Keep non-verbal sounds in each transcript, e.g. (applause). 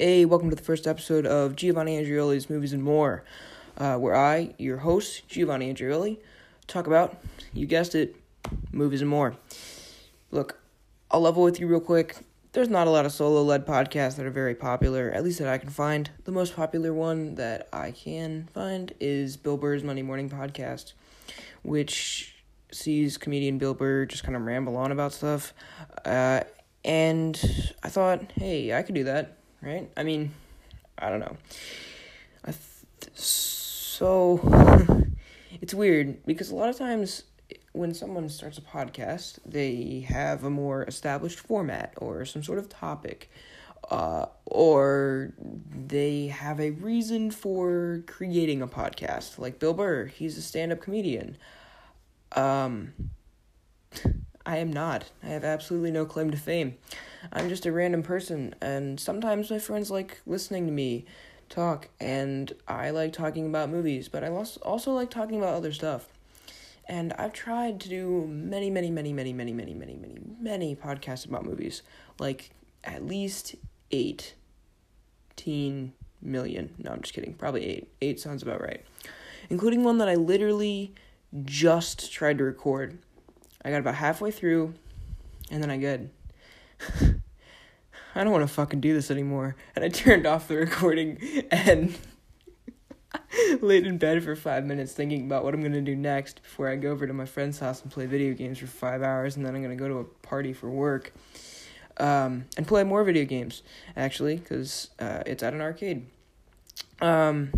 Hey, welcome to the first episode of Giovanni Andreoli's Movies and More, uh, where I, your host, Giovanni Andreoli, talk about, you guessed it, movies and more. Look, I'll level with you real quick. There's not a lot of solo led podcasts that are very popular, at least that I can find. The most popular one that I can find is Bill Burr's Monday Morning Podcast, which sees comedian Bill Burr just kind of ramble on about stuff. Uh, and I thought, hey, I could do that, right? I mean, I don't know. I th- so (laughs) it's weird because a lot of times when someone starts a podcast, they have a more established format or some sort of topic. Uh, or they have a reason for creating a podcast. Like Bill Burr, he's a stand up comedian. Um, I am not. I have absolutely no claim to fame. I'm just a random person, and sometimes my friends like listening to me talk, and I like talking about movies, but I also like talking about other stuff. And I've tried to do many, many, many, many, many, many, many, many, many podcasts about movies. Like at least eight, teen million. No, I'm just kidding. Probably eight. Eight sounds about right. Including one that I literally just tried to record. I got about halfway through, and then I good. (laughs) I don't want to fucking do this anymore. And I turned off the recording and (laughs) laid in bed for five minutes thinking about what I'm gonna do next before I go over to my friend's house and play video games for five hours, and then I'm gonna go to a party for work. Um, and play more video games, actually, because uh, it's at an arcade. Um,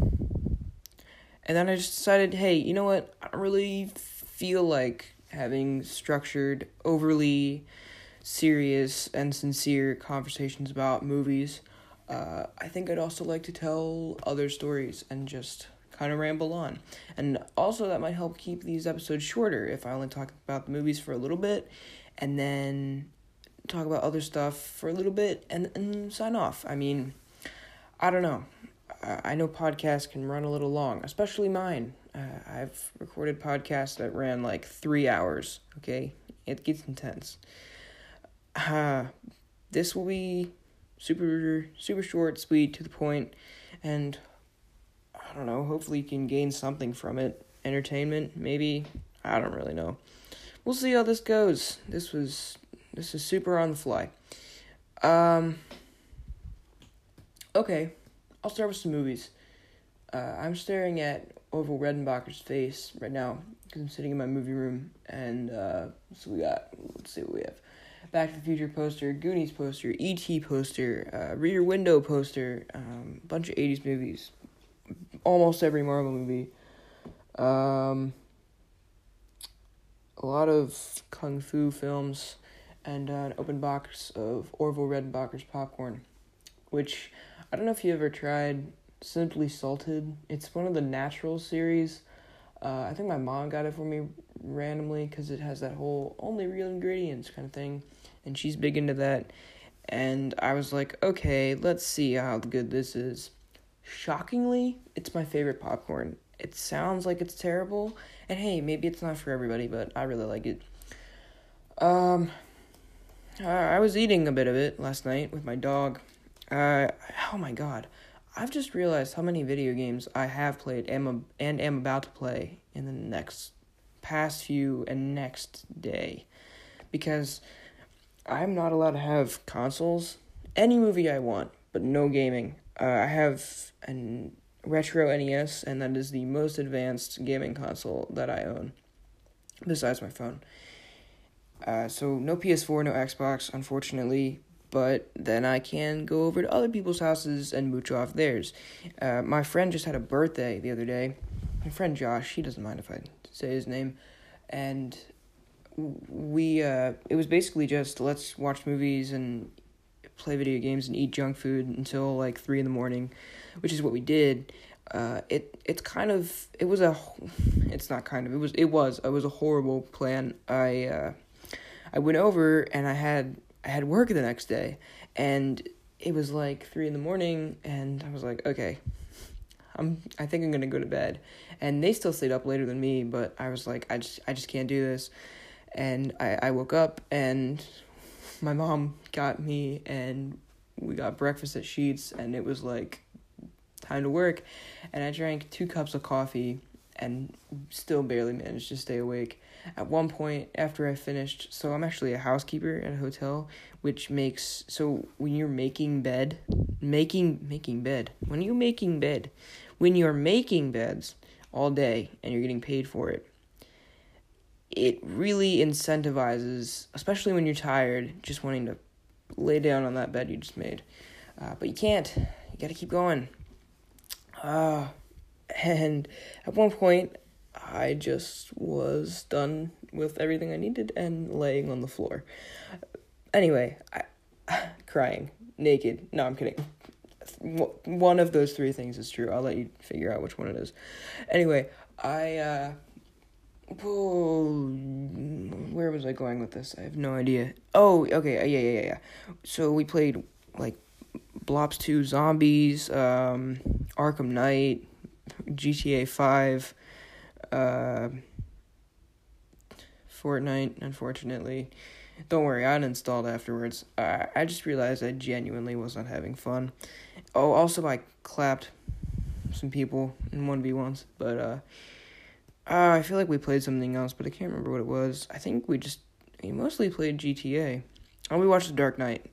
and then I just decided, hey, you know what? I don't really feel like having structured, overly serious and sincere conversations about movies. Uh, I think I'd also like to tell other stories and just kind of ramble on. And also, that might help keep these episodes shorter if I only talk about the movies for a little bit and then talk about other stuff for a little bit and, and sign off. I mean, I don't know. I know podcasts can run a little long, especially mine. Uh, I've recorded podcasts that ran like three hours, okay? It gets intense. Uh, this will be super, super short, sweet, to the point, and I don't know, hopefully you can gain something from it. Entertainment, maybe? I don't really know. We'll see how this goes. This was, this is super on the fly. Um, okay, I'll start with some movies. Uh, I'm staring at Orville Redenbacher's face right now because I'm sitting in my movie room, and uh, so we got. Let's see what we have. Back to the Future poster, Goonies poster, E.T. poster, uh, Rear Window poster, um, bunch of 80s movies, almost every Marvel movie, um, a lot of kung fu films, and uh, an open box of Orville Redenbacher's popcorn, which I don't know if you ever tried Simply Salted. It's one of the natural series. Uh, I think my mom got it for me randomly because it has that whole only real ingredients kind of thing, and she's big into that. And I was like, okay, let's see how good this is. Shockingly, it's my favorite popcorn. It sounds like it's terrible, and hey, maybe it's not for everybody, but I really like it. Um, I was eating a bit of it last night with my dog. Uh, oh my god. I've just realized how many video games I have played am, and am, about to play in the next past few and next day. Because I'm not allowed to have consoles. Any movie I want, but no gaming. Uh, I have a retro NES, and that is the most advanced gaming console that I own, besides my phone. Uh, so no PS4, no Xbox, unfortunately but then I can go over to other people's houses and mooch off theirs. Uh, my friend just had a birthday the other day. My friend Josh, he doesn't mind if I say his name, and we uh, it was basically just let's watch movies and play video games and eat junk food until like three in the morning, which is what we did. Uh, it it's kind of it was a it's not kind of it was it was it was a horrible plan. I uh, I went over and I had I had work the next day, and it was like three in the morning, and I was like, okay, I'm I think I'm gonna go to bed, and they still stayed up later than me, but I was like, I just I just can't do this, and I I woke up and my mom got me and we got breakfast at Sheetz, and it was like time to work, and I drank two cups of coffee and still barely managed to stay awake. At one point, after I finished, so I'm actually a housekeeper at a hotel, which makes so when you're making bed, making making bed, when you're making bed, when you're making beds all day and you're getting paid for it, it really incentivizes, especially when you're tired, just wanting to lay down on that bed you just made. Uh, but you can't. You got to keep going. Uh, (laughs) and at one point, I just was done with everything I needed and laying on the floor. Anyway, I, (sighs) crying, naked. No, I'm kidding. One of those three things is true. I'll let you figure out which one it is. Anyway, I, uh, oh, where was I going with this? I have no idea. Oh, okay, yeah, yeah, yeah, yeah. So we played, like, Blops 2 Zombies, um, Arkham Knight, GTA 5, uh, Fortnite, unfortunately. Don't worry, I uninstalled afterwards. Uh, I just realized I genuinely was not having fun. Oh, also, I clapped some people in 1v1s, but uh, uh, I feel like we played something else, but I can't remember what it was. I think we just we mostly played GTA. Oh, we watched The Dark Knight.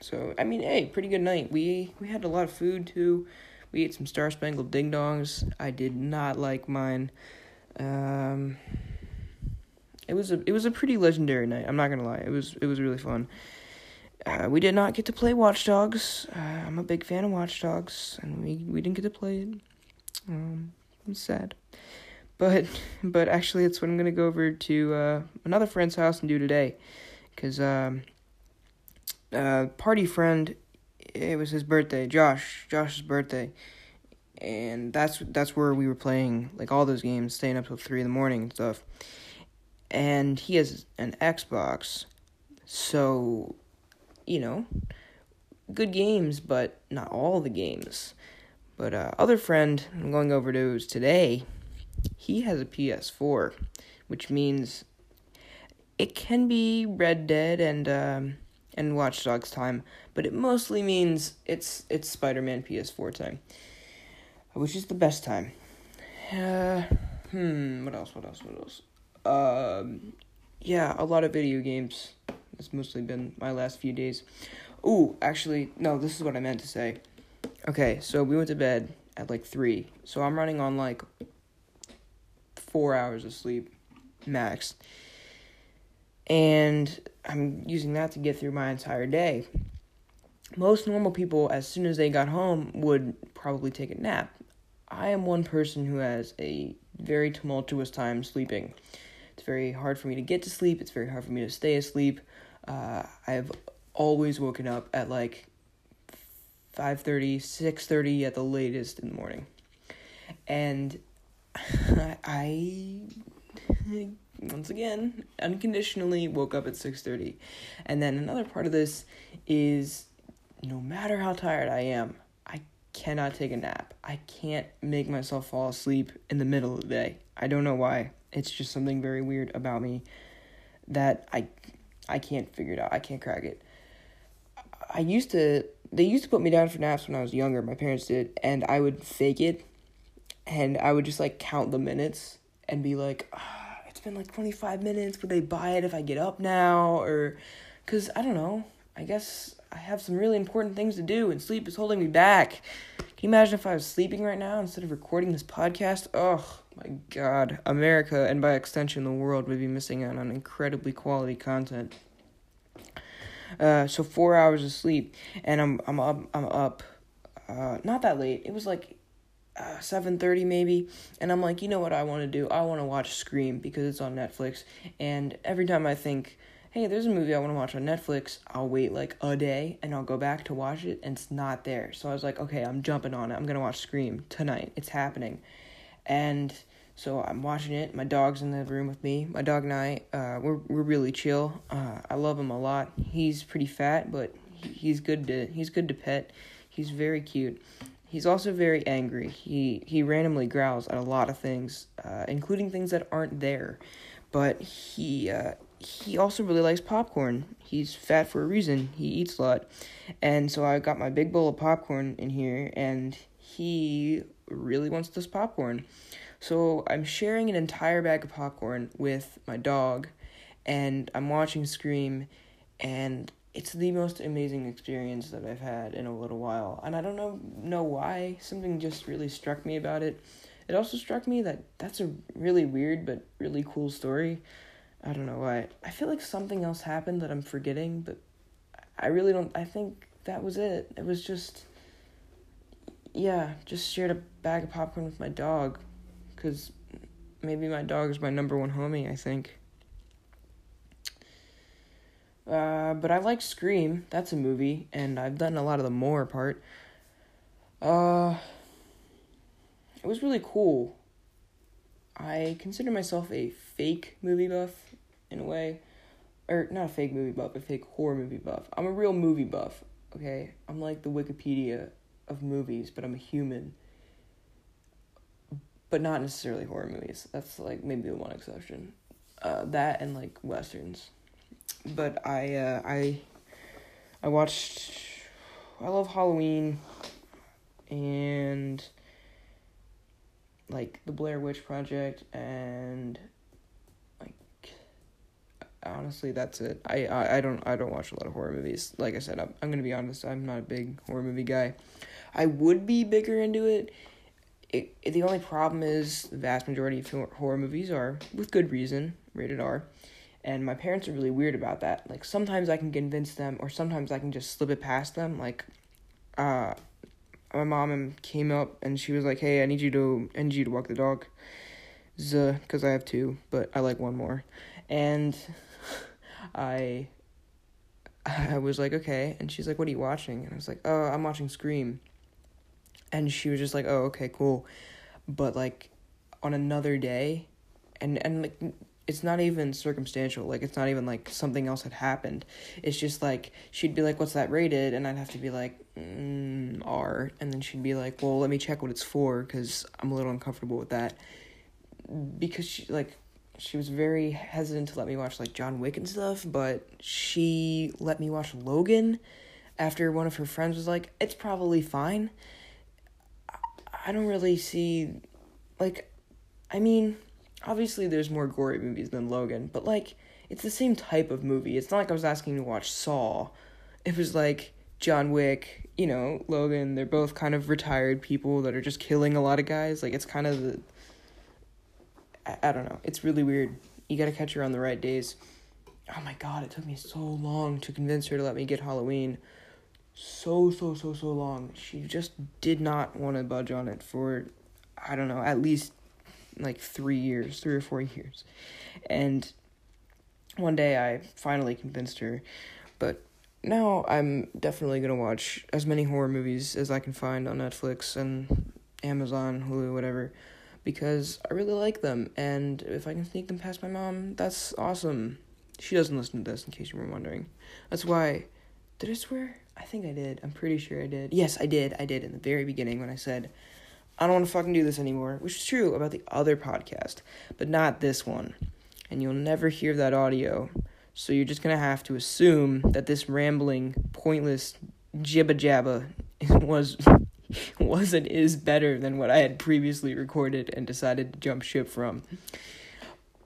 So, I mean, hey, pretty good night. We we had a lot of food too. We ate some Star Spangled Ding Dongs. I did not like mine. Um, it was a it was a pretty legendary night. I'm not gonna lie. It was it was really fun. Uh, we did not get to play Watch Dogs. Uh, I'm a big fan of Watch Dogs, and we we didn't get to play it. Um, I'm sad, but (laughs) but actually, it's what I'm gonna go over to uh, another friend's house and do today, because um, uh, party friend, it was his birthday. Josh, Josh's birthday, and that's that's where we were playing like all those games, staying up till three in the morning and stuff. And he has an Xbox, so you know, good games, but not all the games. But uh, other friend I'm going over to today, he has a PS4, which means it can be Red Dead and um, and Watch Dogs time, but it mostly means it's it's Spider Man PS4 time which is the best time. Uh, hmm, what else? What else? What else? Um, yeah, a lot of video games. That's mostly been my last few days. Ooh, actually, no, this is what I meant to say. Okay, so we went to bed at like 3. So I'm running on like 4 hours of sleep max. And I'm using that to get through my entire day. Most normal people, as soon as they got home, would probably take a nap. I am one person who has a very tumultuous time sleeping. It's very hard for me to get to sleep. It's very hard for me to stay asleep. Uh, I've always woken up at like 5.30, 6.30 at the latest in the morning. And (laughs) I, once again, unconditionally woke up at 6.30. And then another part of this is no matter how tired I am, cannot take a nap. I can't make myself fall asleep in the middle of the day. I don't know why. It's just something very weird about me that I I can't figure it out. I can't crack it. I used to they used to put me down for naps when I was younger. My parents did, and I would fake it, and I would just like count the minutes and be like, oh, "It's been like twenty five minutes. Would they buy it if I get up now?" Or, cause I don't know. I guess I have some really important things to do, and sleep is holding me back. Can you imagine if I was sleeping right now instead of recording this podcast? Oh my god. America, and by extension the world, would be missing out on incredibly quality content. Uh, so four hours of sleep, and I'm I'm up I'm up, uh, not that late. It was like uh, seven thirty maybe, and I'm like, you know what I want to do? I want to watch Scream because it's on Netflix, and every time I think hey, there's a movie I want to watch on Netflix. I'll wait like a day and I'll go back to watch it and it's not there. So I was like, okay, I'm jumping on it. I'm going to watch Scream tonight. It's happening. And so I'm watching it. My dog's in the room with me. My dog and I, uh, we're we're really chill. Uh, I love him a lot. He's pretty fat, but he's good to he's good to pet. He's very cute. He's also very angry. He he randomly growls at a lot of things, uh, including things that aren't there. But he uh, he also really likes popcorn. He's fat for a reason. He eats a lot. And so I got my big bowl of popcorn in here, and he really wants this popcorn. So I'm sharing an entire bag of popcorn with my dog, and I'm watching Scream, and it's the most amazing experience that I've had in a little while. And I don't know know why. Something just really struck me about it. It also struck me that that's a really weird but really cool story. I don't know why. I feel like something else happened that I'm forgetting, but I really don't. I think that was it. It was just, yeah, just shared a bag of popcorn with my dog, because maybe my dog is my number one homie, I think. Uh, but I like Scream. That's a movie, and I've done a lot of the more part. Uh, it was really cool. I consider myself a fake movie buff in a way. Or not a fake movie buff, a fake horror movie buff. I'm a real movie buff, okay? I'm like the Wikipedia of movies, but I'm a human. But not necessarily horror movies. That's like maybe the one exception. Uh, that and like westerns. But I uh, I I watched I love Halloween and like the Blair Witch Project and honestly that's it. I, I, I don't I don't watch a lot of horror movies. Like I said, I'm I'm gonna be honest, I'm not a big horror movie guy. I would be bigger into it. It, it the only problem is the vast majority of horror movies are, with good reason, rated R. And my parents are really weird about that. Like sometimes I can convince them, or sometimes I can just slip it past them. Like, uh, my mom came up and she was like, "Hey, I need you to I need you to walk the dog." Because I have two, but I like one more, and I (laughs) I was like, "Okay," and she's like, "What are you watching?" And I was like, "Oh, I'm watching Scream," and she was just like, "Oh, okay, cool," but like on another day, and and like it's not even circumstantial. Like it's not even like something else had happened. It's just like she'd be like, "What's that rated?" and I'd have to be like, mm, "R," and then she'd be like, "Well, let me check what it's for because I'm a little uncomfortable with that." Because she like she was very hesitant to let me watch like John Wick and stuff, but she let me watch Logan after one of her friends was like, "It's probably fine." I don't really see like I mean obviously there's more gory movies than Logan, but like it's the same type of movie. It's not like I was asking to watch Saw. It was like John Wick, you know, Logan, they're both kind of retired people that are just killing a lot of guys. Like it's kind of the I, I don't know. It's really weird. You got to catch her on the right days. Oh my god, it took me so long to convince her to let me get Halloween. So so so so long. She just did not want to budge on it for I don't know, at least like three years, three or four years. And one day I finally convinced her, but now I'm definitely gonna watch as many horror movies as I can find on Netflix and Amazon, Hulu, whatever, because I really like them. And if I can sneak them past my mom, that's awesome. She doesn't listen to this, in case you were wondering. That's why. Did I swear? I think I did. I'm pretty sure I did. Yes, I did. I did in the very beginning when I said I don't want to fucking do this anymore, which is true about the other podcast, but not this one. And you'll never hear that audio. So you're just going to have to assume that this rambling, pointless jibba jabba (laughs) was (laughs) was and is better than what I had previously recorded and decided to jump ship from.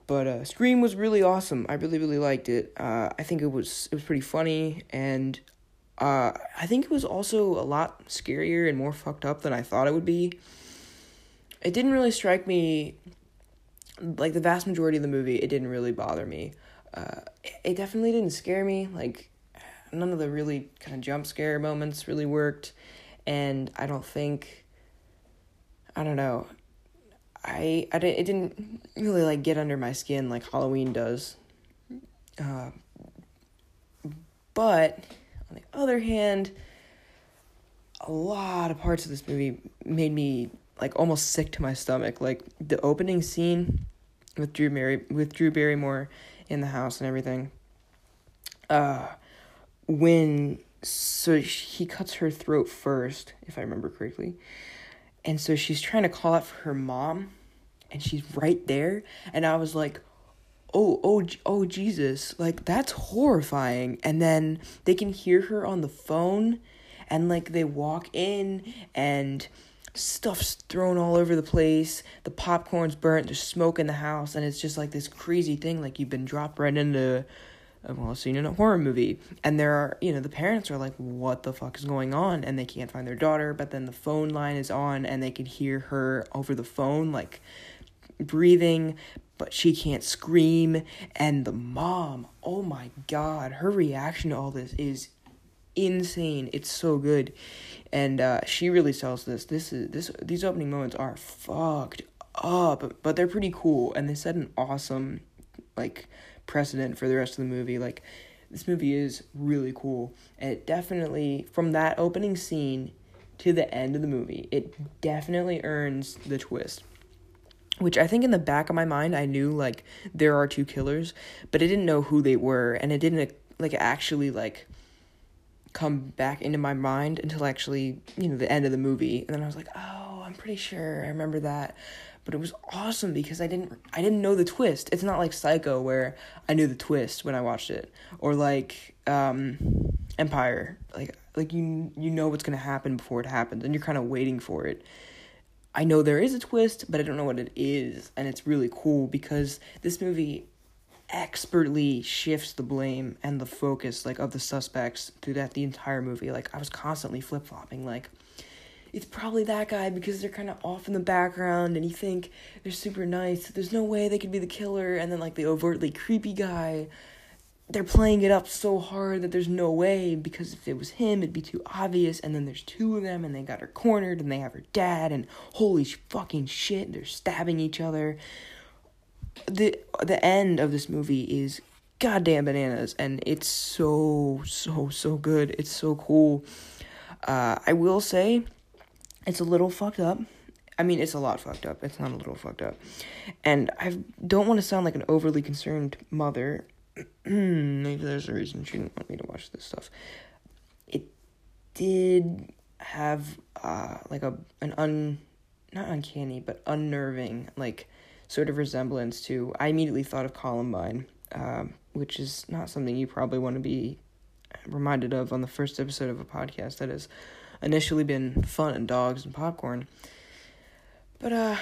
But uh, Scream was really awesome. I really really liked it. Uh, I think it was it was pretty funny and uh, I think it was also a lot scarier and more fucked up than I thought it would be it didn't really strike me like the vast majority of the movie it didn't really bother me uh, it definitely didn't scare me like none of the really kind of jump scare moments really worked and i don't think i don't know i i didn't it didn't really like get under my skin like halloween does uh, but on the other hand a lot of parts of this movie made me like almost sick to my stomach. Like the opening scene with Drew Mary with Drew Barrymore in the house and everything. Uh, when so he cuts her throat first, if I remember correctly, and so she's trying to call out for her mom, and she's right there, and I was like, oh oh oh Jesus, like that's horrifying. And then they can hear her on the phone, and like they walk in and stuff's thrown all over the place. The popcorn's burnt. There's smoke in the house, and it's just like this crazy thing. Like you've been dropped right into well, a scene in a horror movie, and there are you know the parents are like, what the fuck is going on, and they can't find their daughter. But then the phone line is on, and they can hear her over the phone, like breathing, but she can't scream. And the mom, oh my god, her reaction to all this is insane. It's so good, and uh, she really sells this. This is this these opening moments are fucked up, but they're pretty cool, and they set an awesome like precedent for the rest of the movie. Like this movie is really cool, and it definitely from that opening scene to the end of the movie, it definitely earns the twist. Which I think in the back of my mind I knew like there are two killers, but I didn't know who they were, and it didn't like actually like come back into my mind until actually you know the end of the movie, and then I was like, oh, I'm pretty sure I remember that but it was awesome because I didn't I didn't know the twist. It's not like Psycho where I knew the twist when I watched it or like um Empire. Like like you you know what's going to happen before it happens and you're kind of waiting for it. I know there is a twist, but I don't know what it is, and it's really cool because this movie expertly shifts the blame and the focus like of the suspects through that the entire movie. Like I was constantly flip-flopping like it's probably that guy because they're kind of off in the background and you think they're super nice. There's no way they could be the killer. And then, like, the overtly creepy guy, they're playing it up so hard that there's no way because if it was him, it'd be too obvious. And then there's two of them and they got her cornered and they have her dad. And holy fucking shit, they're stabbing each other. The, the end of this movie is goddamn bananas and it's so, so, so good. It's so cool. Uh, I will say it's a little fucked up. I mean, it's a lot fucked up. It's not a little fucked up. And I don't want to sound like an overly concerned mother. (clears throat) Maybe there's a reason she didn't want me to watch this stuff. It did have uh like a an un not uncanny but unnerving like sort of resemblance to I immediately thought of Columbine, um, which is not something you probably want to be reminded of on the first episode of a podcast that is initially been fun and dogs and popcorn. But uh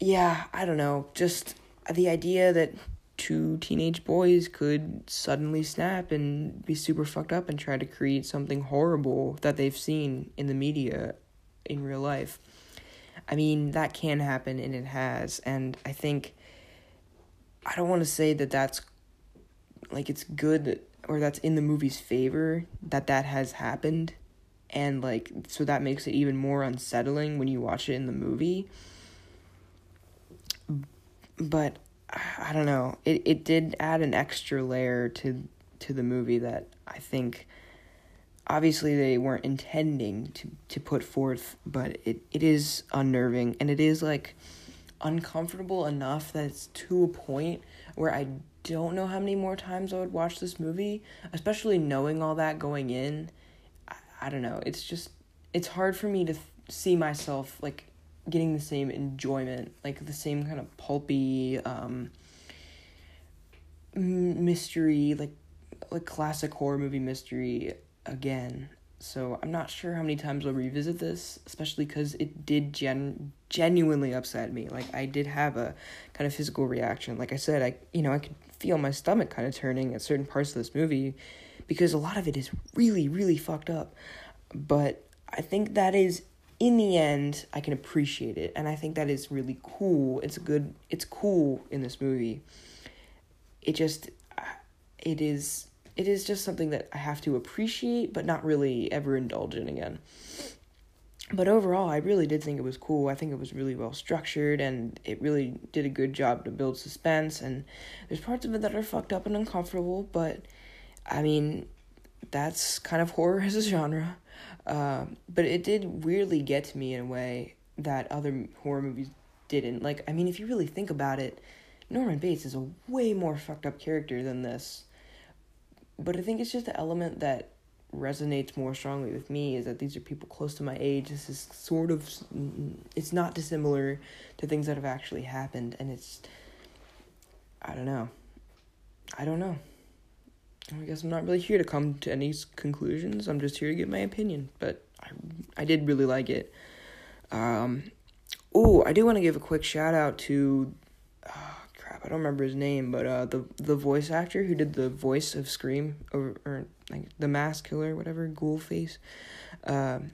yeah, I don't know, just the idea that two teenage boys could suddenly snap and be super fucked up and try to create something horrible that they've seen in the media in real life. I mean, that can happen and it has, and I think I don't want to say that that's like it's good or that's in the movie's favor that that has happened and like so that makes it even more unsettling when you watch it in the movie. But i don't know. It it did add an extra layer to to the movie that i think obviously they weren't intending to to put forth but it it is unnerving. And it is like uncomfortable enough that it's to a point where i don't know how many more times i would watch this movie especially knowing all that going in I don't know. It's just it's hard for me to th- see myself like getting the same enjoyment, like the same kind of pulpy um mystery, like like classic horror movie mystery again. So I'm not sure how many times I'll revisit this, especially because it did gen genuinely upset me. Like I did have a kind of physical reaction. Like I said, I you know I could feel my stomach kind of turning at certain parts of this movie, because a lot of it is really, really fucked up. But I think that is in the end I can appreciate it and I think that is really cool. It's good it's cool in this movie. It just uh, it is it is just something that I have to appreciate but not really ever indulge in again. But overall, I really did think it was cool. I think it was really well structured and it really did a good job to build suspense and there's parts of it that are fucked up and uncomfortable, but I mean, that's kind of horror as a genre. Uh, but it did weirdly get to me in a way that other horror movies didn't. Like, I mean, if you really think about it, Norman Bates is a way more fucked up character than this. But I think it's just the element that resonates more strongly with me is that these are people close to my age. This is sort of, it's not dissimilar to things that have actually happened, and it's, I don't know. I don't know. I guess I'm not really here to come to any conclusions. I'm just here to give my opinion. But I, I did really like it. Um, oh, I do want to give a quick shout out to, oh, crap, I don't remember his name, but uh, the the voice actor who did the voice of Scream or, or like the Mask Killer, whatever, Ghoul Face, um,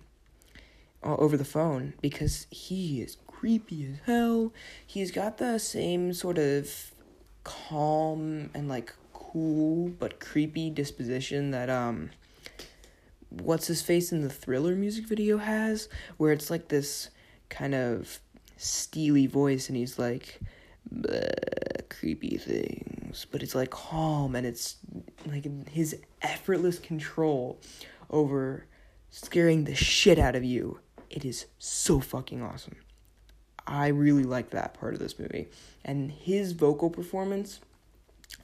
over the phone because he is creepy as hell. He's got the same sort of calm and like cool but creepy disposition that um what's his face in the thriller music video has where it's like this kind of steely voice and he's like creepy things. But it's like calm and it's like his effortless control over scaring the shit out of you. It is so fucking awesome. I really like that part of this movie. And his vocal performance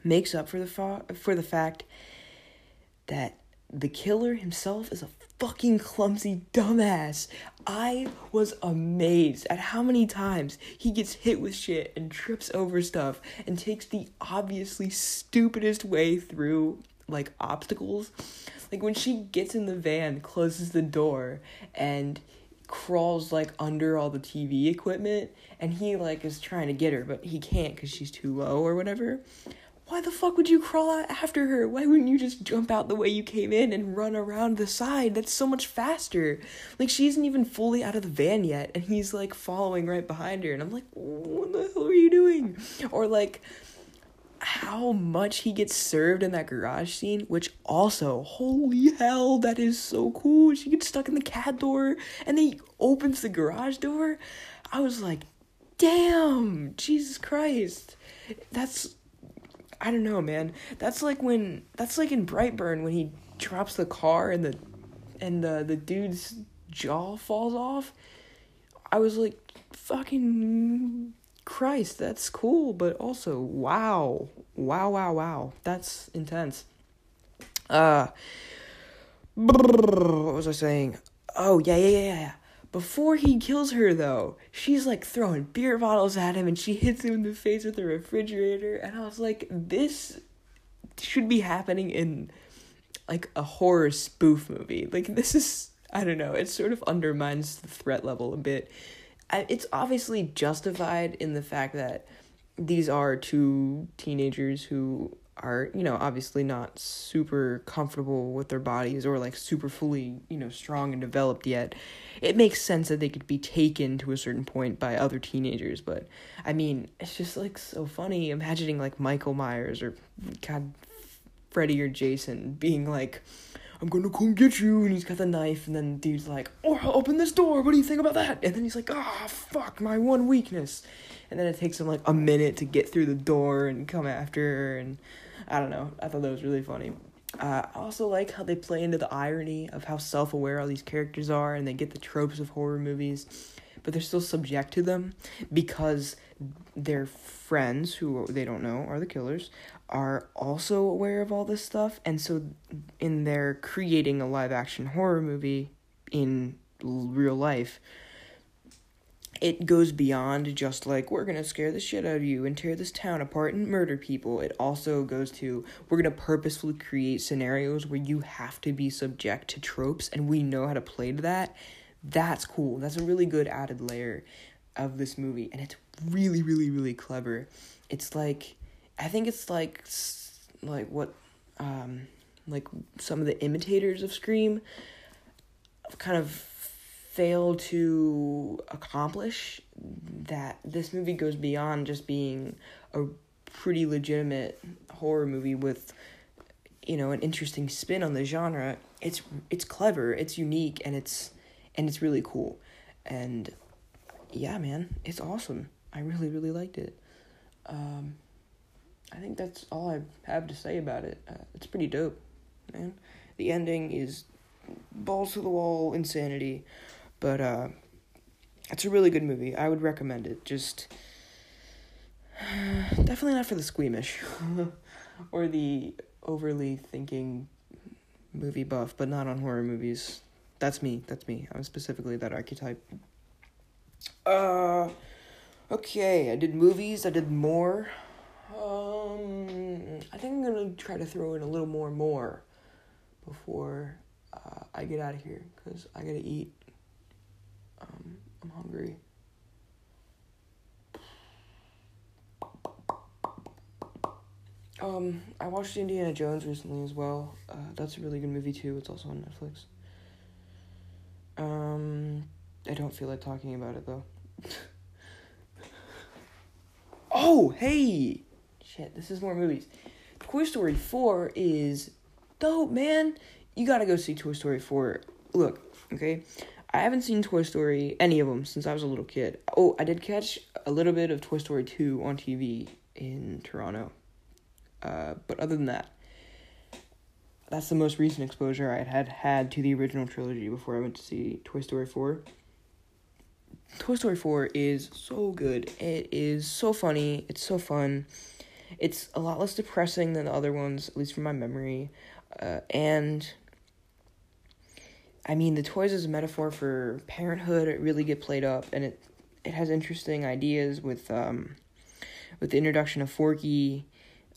makes up for the fa- for the fact that the killer himself is a fucking clumsy dumbass. I was amazed at how many times he gets hit with shit and trips over stuff and takes the obviously stupidest way through like obstacles. Like when she gets in the van, closes the door, and crawls like under all the TV equipment and he like is trying to get her but he can't cuz she's too low or whatever why the fuck would you crawl out after her? Why wouldn't you just jump out the way you came in and run around the side? That's so much faster. Like, she isn't even fully out of the van yet, and he's like following right behind her, and I'm like, what the hell are you doing? Or like, how much he gets served in that garage scene, which also, holy hell, that is so cool. She gets stuck in the cat door, and then he opens the garage door. I was like, damn, Jesus Christ. That's I don't know, man. That's like when that's like in Brightburn when he drops the car and the and the the dude's jaw falls off. I was like, fucking Christ, that's cool, but also wow, wow, wow, wow, that's intense. Uh, what was I saying? Oh yeah, yeah, yeah, yeah. Before he kills her, though, she's like throwing beer bottles at him and she hits him in the face with a refrigerator. And I was like, this should be happening in like a horror spoof movie. Like, this is, I don't know, it sort of undermines the threat level a bit. It's obviously justified in the fact that these are two teenagers who are you know obviously not super comfortable with their bodies or like super fully you know strong and developed yet. It makes sense that they could be taken to a certain point by other teenagers but i mean it's just like so funny imagining like michael myers or god freddy or jason being like i'm gonna come get you and he's got the knife and then the dude's like oh open this door. What do you think about that? And then he's like ah oh, fuck my one weakness. And then it takes him like a minute to get through the door and come after her and I don't know. I thought that was really funny. Uh, I also like how they play into the irony of how self aware all these characters are and they get the tropes of horror movies, but they're still subject to them because their friends, who they don't know are the killers, are also aware of all this stuff. And so, in their creating a live action horror movie in real life, it goes beyond just like we're gonna scare the shit out of you and tear this town apart and murder people. It also goes to we're gonna purposefully create scenarios where you have to be subject to tropes and we know how to play to that. That's cool. That's a really good added layer of this movie and it's really really really clever. It's like I think it's like like what um like some of the imitators of Scream kind of fail to accomplish that this movie goes beyond just being a pretty legitimate horror movie with you know an interesting spin on the genre. It's it's clever it's unique and it's and it's really cool. And yeah man it's awesome. I really really liked it. Um i think that's all i have to say about it. Uh, it's pretty dope man. The ending is balls to the wall insanity but uh, it's a really good movie. I would recommend it. Just (sighs) definitely not for the squeamish (laughs) or the overly thinking movie buff, but not on horror movies. That's me. That's me. I'm specifically that archetype. Uh, okay. I did movies. I did more. Um, I think I'm gonna try to throw in a little more more before uh, I get out of here because I gotta eat. I'm hungry. Um, I watched Indiana Jones recently as well. Uh, that's a really good movie too. It's also on Netflix. Um, I don't feel like talking about it though. (laughs) oh, hey! Shit, this is more movies. Toy Story 4 is dope, man. You gotta go see Toy Story 4. Look, okay? I haven't seen Toy Story, any of them, since I was a little kid. Oh, I did catch a little bit of Toy Story 2 on TV in Toronto. Uh, but other than that, that's the most recent exposure I had had to the original trilogy before I went to see Toy Story 4. Toy Story 4 is so good. It is so funny. It's so fun. It's a lot less depressing than the other ones, at least from my memory. Uh, and I mean, the toys as a metaphor for parenthood really get played up, and it it has interesting ideas with um, with the introduction of Forky,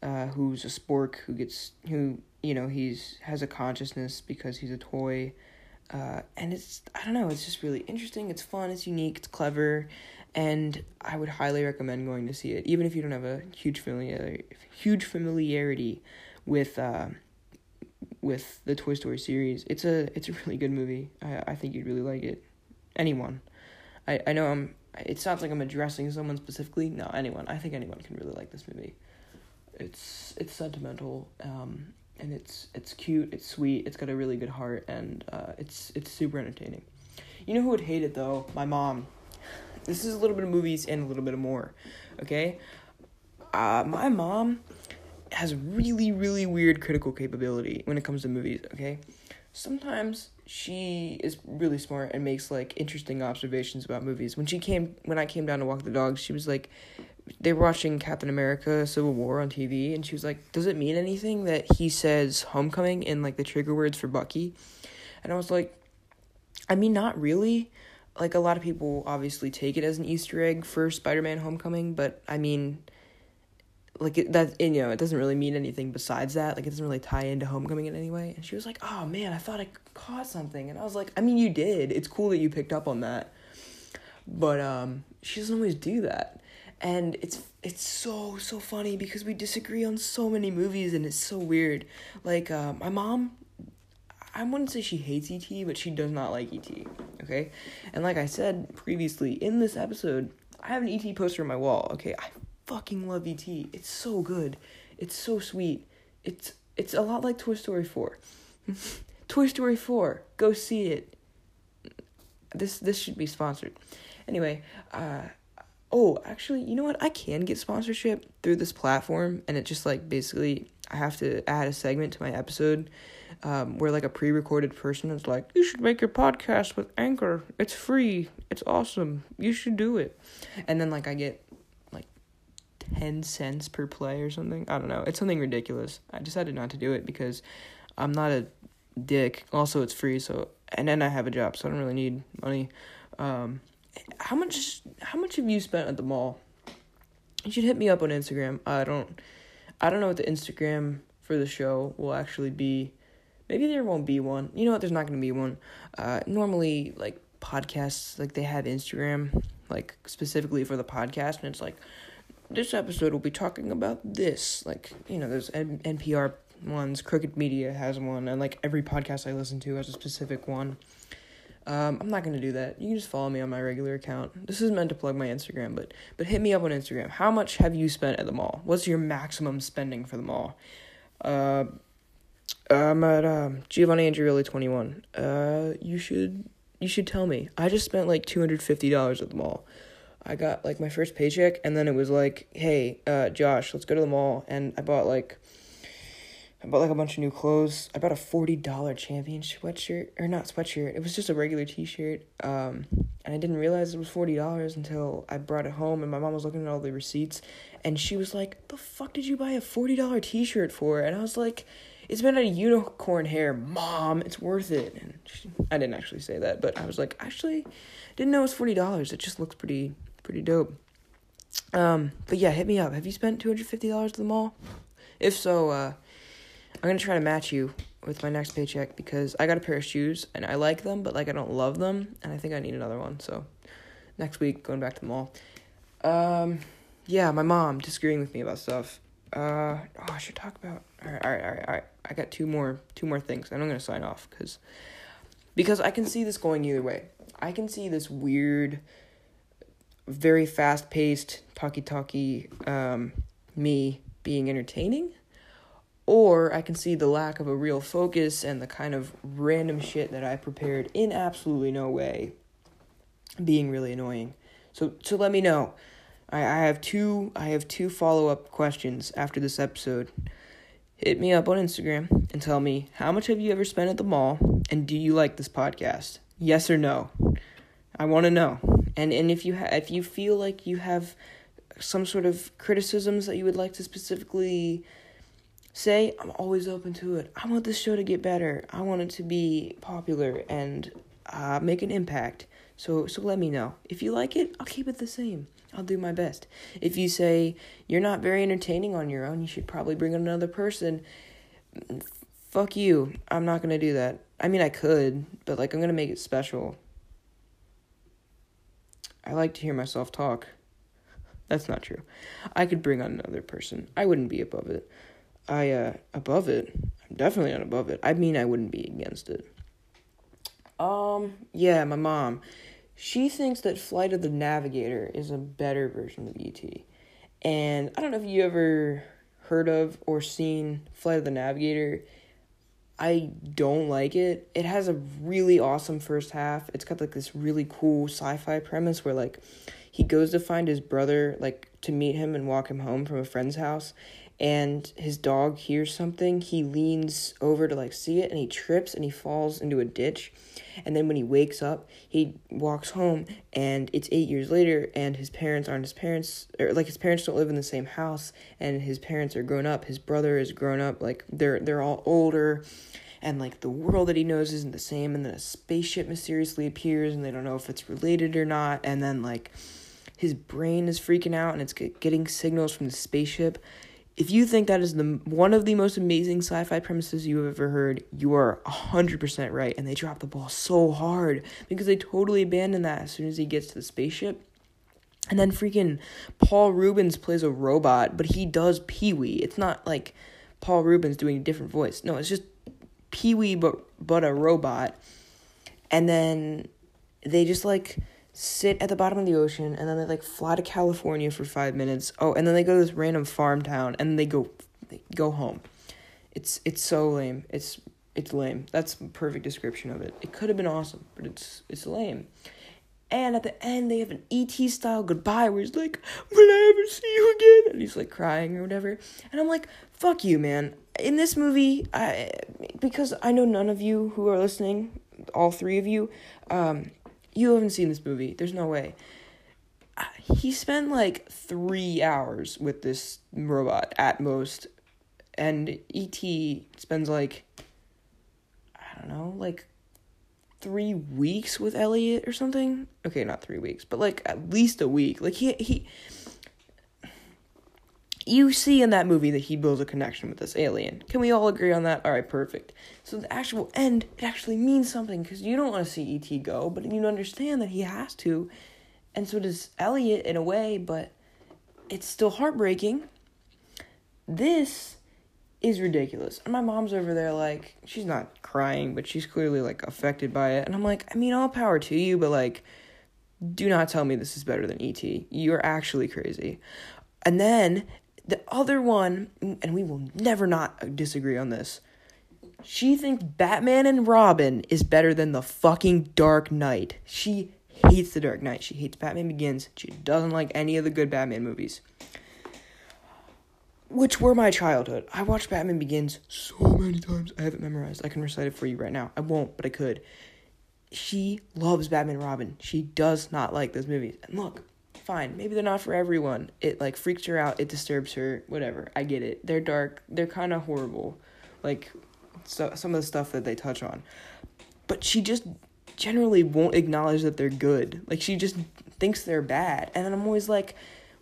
uh, who's a spork who gets who you know he's has a consciousness because he's a toy, uh, and it's I don't know it's just really interesting. It's fun. It's unique. It's clever, and I would highly recommend going to see it, even if you don't have a huge familiar huge familiarity with. Uh, with the Toy Story series. It's a it's a really good movie. I I think you'd really like it. Anyone. I I know I'm it sounds like I'm addressing someone specifically. No, anyone. I think anyone can really like this movie. It's it's sentimental um and it's it's cute, it's sweet, it's got a really good heart and uh it's it's super entertaining. You know who would hate it though? My mom. This is a little bit of movies and a little bit of more. Okay? Uh my mom has really really weird critical capability when it comes to movies okay? Sometimes she is really smart and makes like interesting observations about movies. When she came when i came down to walk the dogs she was like they were watching captain america civil war on tv and she was like does it mean anything that he says homecoming in like the trigger words for bucky? And i was like i mean not really. Like a lot of people obviously take it as an easter egg for spider-man homecoming but i mean like it, that you know it doesn't really mean anything besides that. Like it doesn't really tie into homecoming in any way. And she was like oh man i thought i caught something. And i was like i mean you did. It's cool that you picked up on that. But um she doesn't always do that. And it's it's so so funny because we disagree on so many movies and it's so weird. Like uh, my mom i wouldn't say she hates et but she does not like et okay? And like i said previously in this episode i have an et poster on my wall okay? I fucking love ET. It's so good. It's so sweet. It's it's a lot like Toy Story 4. (laughs) Toy Story 4. Go see it. This this should be sponsored. Anyway, uh oh, actually, you know what? I can get sponsorship through this platform and it just like basically I have to add a segment to my episode um, where like a pre-recorded person is like, "You should make your podcast with Anchor. It's free. It's awesome. You should do it." And then like I get 10 cents per play or something. I don't know. It's something ridiculous. I decided not to do it because I'm not a dick. Also, it's free, so and then I have a job, so I don't really need money. Um, how much how much have you spent at the mall? You should hit me up on Instagram. I don't I don't know what the Instagram for the show will actually be. Maybe there won't be one. You know what? There's not going to be one. Uh, normally, like podcasts, like they have Instagram, like specifically for the podcast, and it's like this episode will be talking about this. Like, you know, there's N- NPR ones, Crooked Media has one, and like every podcast I listen to has a specific one. Um, I'm not gonna do that. You can just follow me on my regular account. This is meant to plug my Instagram, but but hit me up on Instagram. How much have you spent at the mall? What's your maximum spending for the mall? Uh, I'm at um, Giovanni Andreoli twenty one. Uh, you should you should tell me. I just spent like two hundred fifty dollars at the mall. I got like my first paycheck, and then it was like, hey, uh, Josh, let's go to the mall, and I bought like. I bought like a bunch of new clothes. I bought a forty dollar champion sweatshirt, or not sweatshirt. It was just a regular t shirt. Um, and I didn't realize it was forty dollars until I brought it home, and my mom was looking at all the receipts, and she was like, "The fuck did you buy a forty dollar t shirt for?" And I was like, "It's out of unicorn hair, mom. It's worth it." And she, I didn't actually say that, but I was like, "Actually, didn't know it was forty dollars. It just looks pretty pretty dope. Um, but yeah, hit me up. Have you spent two hundred fifty dollars at the mall? If so, uh, I'm gonna try to match you with my next paycheck because I got a pair of shoes and I like them, but like I don't love them, and I think I need another one. So next week, going back to the mall. Um, yeah, my mom disagreeing with me about stuff. Uh, oh, I should talk about. All right, all right, all right, all right. I got two more, two more things, and I'm gonna sign off because, because I can see this going either way. I can see this weird, very fast paced, talky talky, um, me being entertaining, or I can see the lack of a real focus and the kind of random shit that I prepared in absolutely no way being really annoying. So so let me know. I, I have two I have two follow up questions after this episode. Hit me up on Instagram and tell me how much have you ever spent at the mall and do you like this podcast? Yes or no? I want to know. And and if you ha- if you feel like you have some sort of criticisms that you would like to specifically say, I'm always open to it. I want this show to get better. I want it to be popular and uh, make an impact. So so let me know. If you like it, I'll keep it the same. I'll do my best. If you say you're not very entertaining on your own, you should probably bring in another person. Fuck you. I'm not going to do that. I mean, I could, but like I'm going to make it special. I like to hear myself talk. That's not true. I could bring on another person. I wouldn't be above it. I uh above it. I'm definitely not above it. I mean I wouldn't be against it. Um yeah, my mom. She thinks that Flight of the Navigator is a better version of ET. And I don't know if you ever heard of or seen Flight of the Navigator. I don't like it. It has a really awesome first half. It's got like this really cool sci-fi premise where like he goes to find his brother like to meet him and walk him home from a friend's house and his dog hears something, he leans over to like see it and he trips and he falls into a ditch. And then when he wakes up, he walks home and it's 8 years later and his parents aren't his parents or like his parents don't live in the same house and his parents are grown up. His brother is grown up like they're they're all older and like the world that he knows isn't the same and then a spaceship mysteriously appears and they don't know if it's related or not and then like his brain is freaking out and it's getting signals from the spaceship if you think that is the one of the most amazing sci-fi premises you have ever heard, you are 100% right and they drop the ball so hard because they totally abandon that as soon as he gets to the spaceship. And then freaking Paul Reubens plays a robot, but he does Pee-wee. It's not like Paul Reubens doing a different voice. No, it's just Pee-wee but but a robot. And then they just like sit at the bottom of the ocean and then they like fly to California for 5 minutes. Oh, and then they go to this random farm town and they go they go home. It's it's so lame. It's it's lame. That's perfect description of it. It could have been awesome, but it's it's lame. And at the end, they have an ET style goodbye where he's like, Will I ever see you again? And he's like crying or whatever. And I'm like, Fuck you, man. In this movie, I because I know none of you who are listening, all three of you, um, you haven't seen this movie. There's no way. Uh, he spent like three hours with this robot at most, and ET spends like I don't know, like three weeks with Elliot or something. Okay, not three weeks, but like at least a week. Like he he you see in that movie that he builds a connection with this alien. Can we all agree on that? All right, perfect. So the actual end, it actually means something because you don't want to see ET go, but you understand that he has to, and so does Elliot in a way, but it's still heartbreaking. This is ridiculous. And my mom's over there like she's not crying, but she's clearly like affected by it. And I'm like, I mean, all power to you, but like do not tell me this is better than ET. You're actually crazy. And then the other one, and we will never not disagree on this. She thinks Batman and Robin is better than the fucking Dark Knight. She hates the Dark Knight. She hates Batman Begins. She doesn't like any of the good Batman movies. Which were my childhood. I watched Batman Begins so many times. I have it memorized. I can recite it for you right now. I won't, but I could. She loves Batman Robin. She does not like those movies. And look, fine. Maybe they're not for everyone. It like freaks her out. It disturbs her. Whatever. I get it. They're dark. They're kind of horrible. Like so, some of the stuff that they touch on. But she just generally won't acknowledge that they're good. Like she just thinks they're bad. And I'm always like,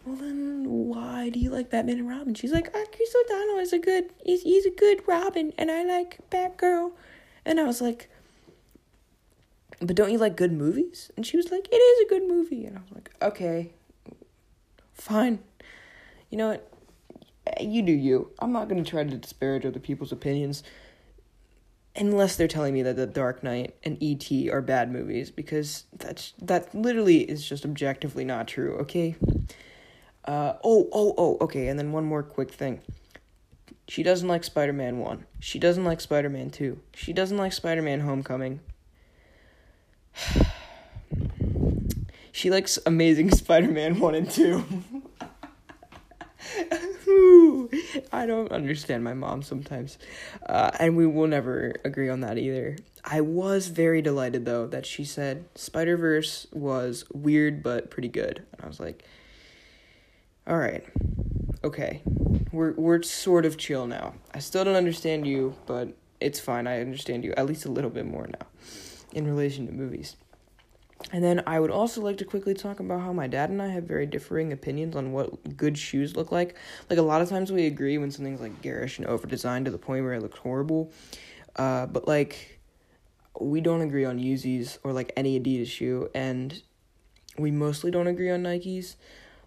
well then why do you like Batman and Robin? She's like, oh, Chris O'Donnell is a good he's he's a good Robin and I like Batgirl. And I was like, but don't you like good movies? And she was like, it is a good movie. And I was like, okay, fine. You know what? You do you. I'm not going to try to disparage other people's opinions unless they're telling me that The Dark Knight and E.T. are bad movies because that's that literally is just objectively not true, okay? Uh oh, oh, oh, okay, and then one more quick thing. She doesn't like Spider-Man 1. She doesn't like Spider-Man 2. She doesn't like Spider-Man Homecoming. (sighs) she likes Amazing Spider-Man 1 and 2. (laughs) I don't understand my mom sometimes. Uh, and we will never agree on that either. I was very delighted though that she said Spider Verse was weird but pretty good. And I was like, all right, okay, we're we're sort of chill now. I still don't understand you, but it's fine. I understand you at least a little bit more now in relation to movies. And then I would also like to quickly talk about how my dad and I have very differing opinions on what good shoes look like. Like a lot of times we agree when something's like garish and over designed to the point where it looks horrible. Uh, but like we don't agree on Yeezys or like any Adidas shoe, and we mostly don't agree on Nikes.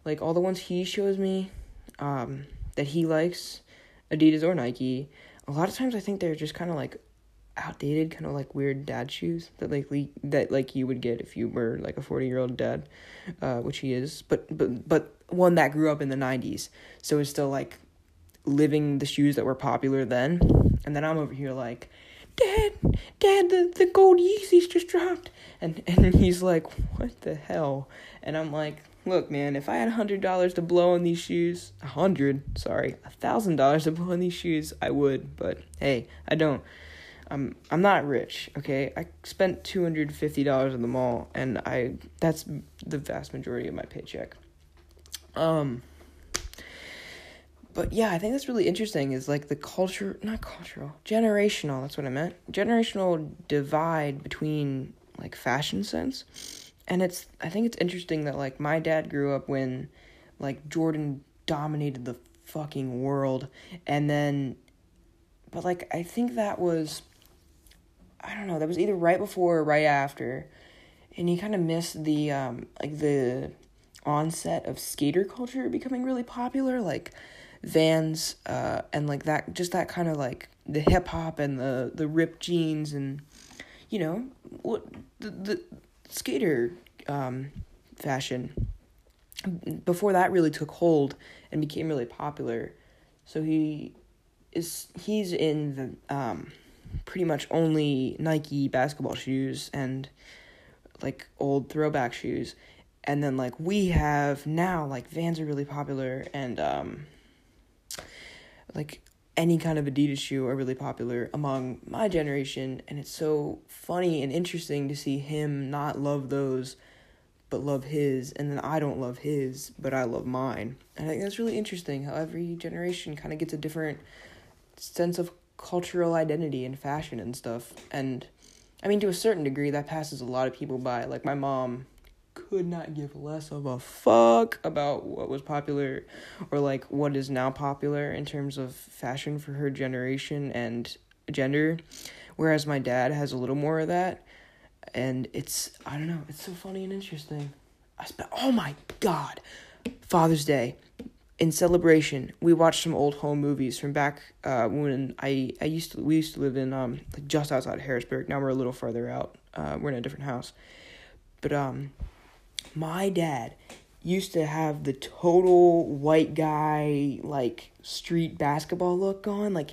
Like all the ones he shows me, um, that he likes, Adidas or Nike. A lot of times I think they're just kind of like outdated, kind of like weird dad shoes that like le- that like you would get if you were like a forty year old dad, uh, which he is. But but but one that grew up in the nineties, so it's still like living the shoes that were popular then. And then I'm over here like, Dad, Dad, the the gold Yeezys just dropped, and and he's like, what the hell? And I'm like, look, man, if I had a hundred dollars to blow on these shoes, a hundred, sorry, a thousand dollars to blow on these shoes, I would. But hey, I don't. I'm I'm not rich, okay? I spent two hundred fifty dollars in the mall, and I that's the vast majority of my paycheck. Um, but yeah, I think that's really interesting. Is like the culture, not cultural, generational. That's what I meant. Generational divide between like fashion sense, and it's I think it's interesting that like my dad grew up when, like Jordan dominated the fucking world, and then, but like I think that was I don't know, that was either right before or right after. And he kind of missed the um like the onset of skater culture becoming really popular, like Vans uh and like that just that kind of like the hip hop and the the ripped jeans and you know, what the, the skater um fashion before that really took hold and became really popular. So he is he's in the um pretty much only Nike basketball shoes and like old throwback shoes. And then like we have now like Vans are really popular and um like any kind of Adidas shoe are really popular among my generation and it's so funny and interesting to see him not love those but love his and then I don't love his but I love mine. And I think that's really interesting how every generation kind of gets a different sense of cultural identity and fashion and stuff. And I mean, to a certain degree, that passes a lot of people by. Like, my mom could not give less of a fuck about what was popular or like what is now popular in terms of fashion for her generation and gender. Whereas my dad has a little more of that. And it's, I don't know, it's so funny and interesting. I spent, oh my god, Father's Day in celebration, we watched some old home movies from back uh, when I I used to we used to live in um like just outside Harrisburg. Now we're a little further out. Uh, we're in a different house, but um, my dad used to have the total white guy like street basketball look on like.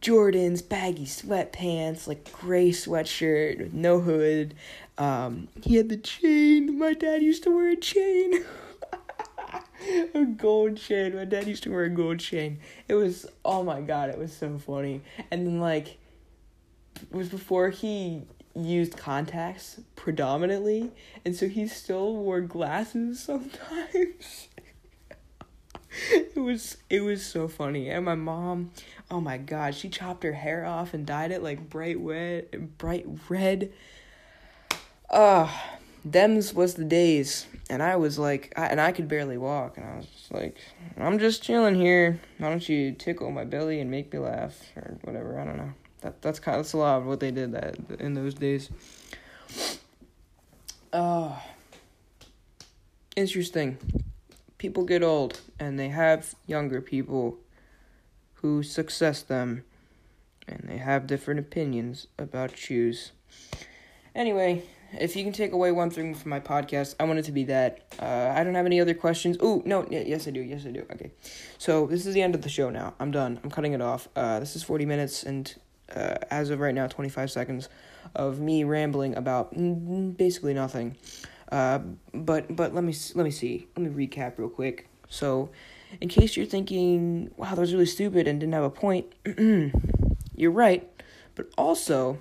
Jordans, baggy sweatpants, like gray sweatshirt no hood. Um, he had the chain. My dad used to wear a chain. (laughs) a (laughs) gold chain. My dad used to wear a gold chain. It was oh my god, it was so funny. And then like it was before he used contacts predominantly, and so he still wore glasses (laughs) sometimes. it was it was so funny. And my mom, oh my god, she chopped her hair off and dyed it like bright red bright red. Uh them's was the days, and I was like, I, and I could barely walk, and I was just like, I'm just chilling here. Why don't you tickle my belly and make me laugh or whatever? I don't know. That that's kind of, that's a lot of what they did that in those days. Uh, interesting. People get old and they have younger people who success them and they have different opinions about shoes. Anyway, if you can take away one thing from my podcast, I want it to be that. Uh, I don't have any other questions. Oh, no, yes, I do. Yes, I do. Okay. So, this is the end of the show now. I'm done. I'm cutting it off. Uh, this is 40 minutes and, uh, as of right now, 25 seconds of me rambling about basically nothing. Uh, but but let me let me see. Let me recap real quick. So, in case you're thinking, "Wow, that was really stupid and didn't have a point," (clears throat) you're right. But also,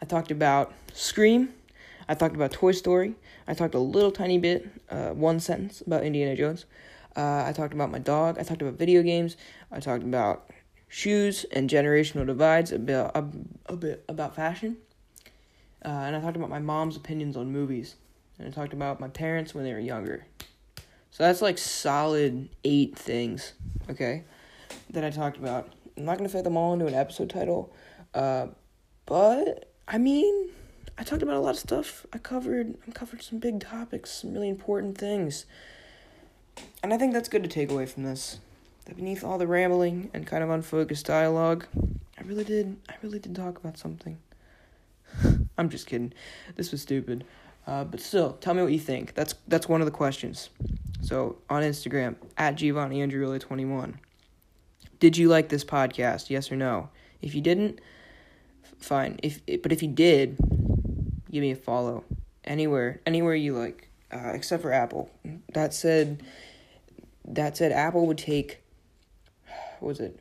I talked about Scream. I talked about Toy Story. I talked a little tiny bit, uh, one sentence about Indiana Jones. Uh, I talked about my dog. I talked about video games. I talked about shoes and generational divides, a bit, a, a bit about fashion. Uh, and I talked about my mom's opinions on movies. And I talked about my parents when they were younger. So that's like solid eight things, okay, that I talked about. I'm not going to fit them all into an episode title, uh, but I mean, I talked about a lot of stuff. I covered I covered some big topics, some really important things. And I think that's good to take away from this. That beneath all the rambling and kind of unfocused dialogue, I really did I really did talk about something. (laughs) I'm just kidding. This was stupid. Uh, but still, tell me what you think. That's that's one of the questions. So on Instagram at Giovanni Andreola twenty one. Did you like this podcast? Yes or no? If you didn't, fine. If but if you did, give me a follow anywhere, anywhere you like, uh, except for Apple. That said, that said, Apple would take. What was it?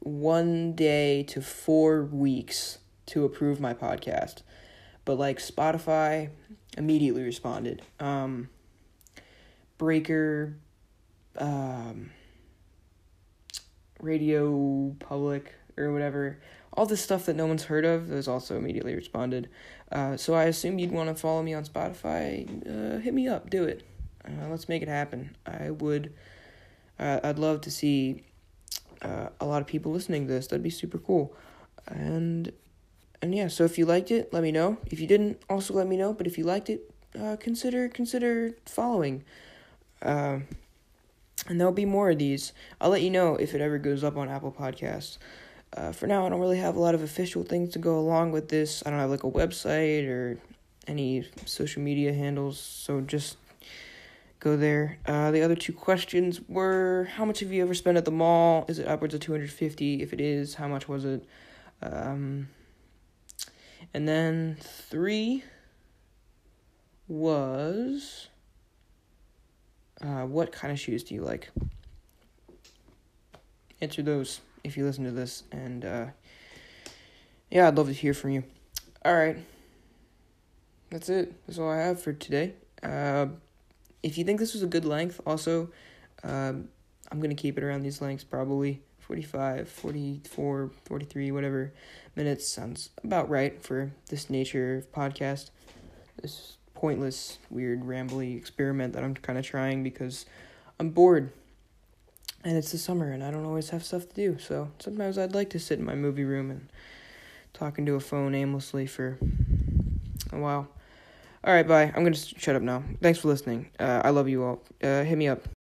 One day to four weeks to approve my podcast. But like Spotify immediately responded. Um, Breaker, um, Radio Public, or whatever, all this stuff that no one's heard of has also immediately responded. Uh, so I assume you'd want to follow me on Spotify. Uh, hit me up, do it. Uh, let's make it happen. I would. Uh, I'd love to see uh, a lot of people listening to this. That'd be super cool. And and yeah, so if you liked it, let me know. If you didn't, also let me know. But if you liked it, uh, consider consider following. Uh, and there'll be more of these. I'll let you know if it ever goes up on Apple Podcasts. Uh, for now, I don't really have a lot of official things to go along with this. I don't have like a website or any social media handles, so just go there. Uh, the other two questions were: How much have you ever spent at the mall? Is it upwards of two hundred fifty? If it is, how much was it? Um, and then three was uh, what kind of shoes do you like? Answer those if you listen to this. And uh, yeah, I'd love to hear from you. All right. That's it. That's all I have for today. Uh, if you think this was a good length, also, um, I'm going to keep it around these lengths probably 45, 44, 43, whatever minutes sounds about right for this nature of podcast. This pointless, weird, rambly experiment that I'm kind of trying because I'm bored. And it's the summer and I don't always have stuff to do. So sometimes I'd like to sit in my movie room and talk into a phone aimlessly for a while. All right, bye. I'm going to shut up now. Thanks for listening. Uh, I love you all. Uh, hit me up.